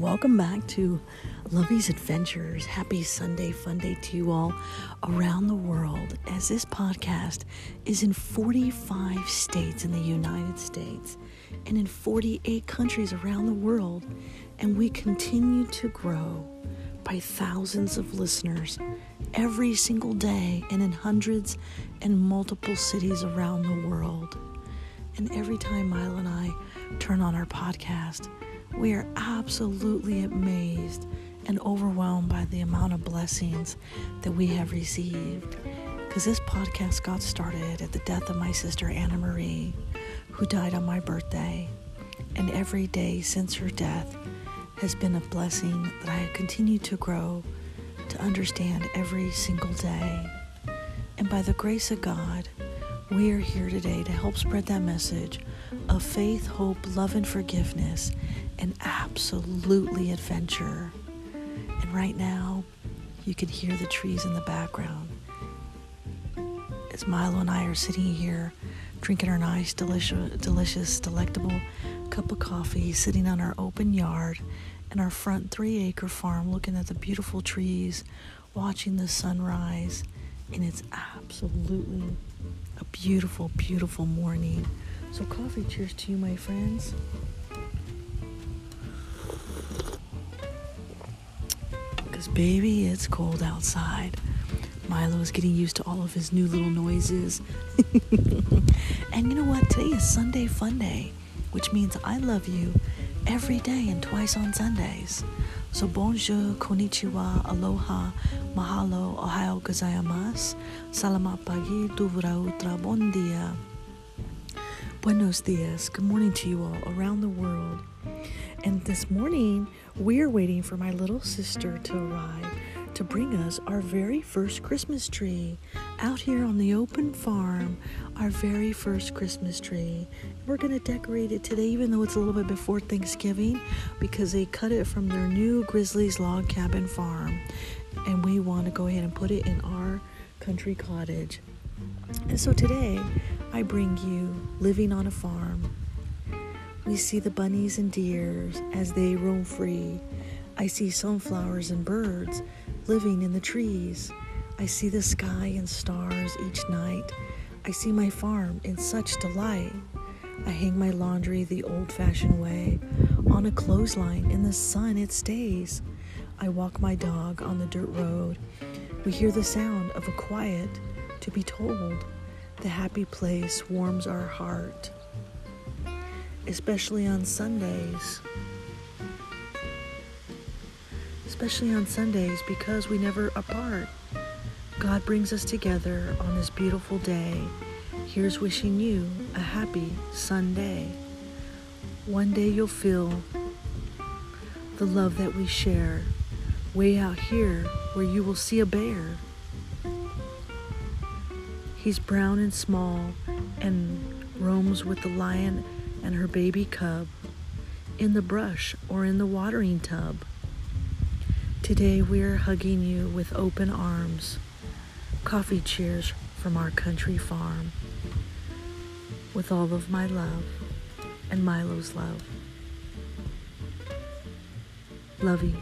welcome back to Lovey's Adventures. Happy Sunday fun day to you all around the world as this podcast is in 45 states in the United States and in 48 countries around the world, and we continue to grow by thousands of listeners every single day and in hundreds and multiple cities around the world. And every time Milo and I turn on our podcast, we are absolutely amazed and overwhelmed by the amount of blessings that we have received. Because this podcast got started at the death of my sister Anna Marie, who died on my birthday. And every day since her death has been a blessing that I have continued to grow to understand every single day. And by the grace of God, we are here today to help spread that message of faith, hope, love, and forgiveness, and absolutely adventure. And right now, you can hear the trees in the background. As Milo and I are sitting here drinking our nice, delicious, delicious, delectable cup of coffee, sitting on our open yard in our front three acre farm, looking at the beautiful trees, watching the sunrise, and it's absolutely a beautiful, beautiful morning. So, coffee cheers to you, my friends. Because, baby, it's cold outside. Milo is getting used to all of his new little noises. and you know what? Today is Sunday Fun Day, which means I love you every day and twice on Sundays. So bonjour, konnichiwa, aloha, mahalo, ohayo gozaimasu, salamat pagi, duvra utra, bon dia. Buenos dias. Good morning to you all around the world. And this morning, we're waiting for my little sister to arrive to bring us our very first Christmas tree out here on the open farm. Our very first Christmas tree. We're going to decorate it today, even though it's a little bit before Thanksgiving, because they cut it from their new Grizzlies log cabin farm. And we want to go ahead and put it in our country cottage. And so today, I bring you Living on a Farm. We see the bunnies and deers as they roam free. I see sunflowers and birds living in the trees. I see the sky and stars each night. I see my farm in such delight. I hang my laundry the old fashioned way. On a clothesline in the sun it stays. I walk my dog on the dirt road. We hear the sound of a quiet to be told. The happy place warms our heart, especially on Sundays especially on Sundays because we never apart. God brings us together on this beautiful day. Here's wishing you a happy Sunday. One day you'll feel the love that we share way out here where you will see a bear. He's brown and small and roams with the lion and her baby cub in the brush or in the watering tub. Today we're hugging you with open arms. Coffee cheers from our country farm. With all of my love and Milo's love. Lovey.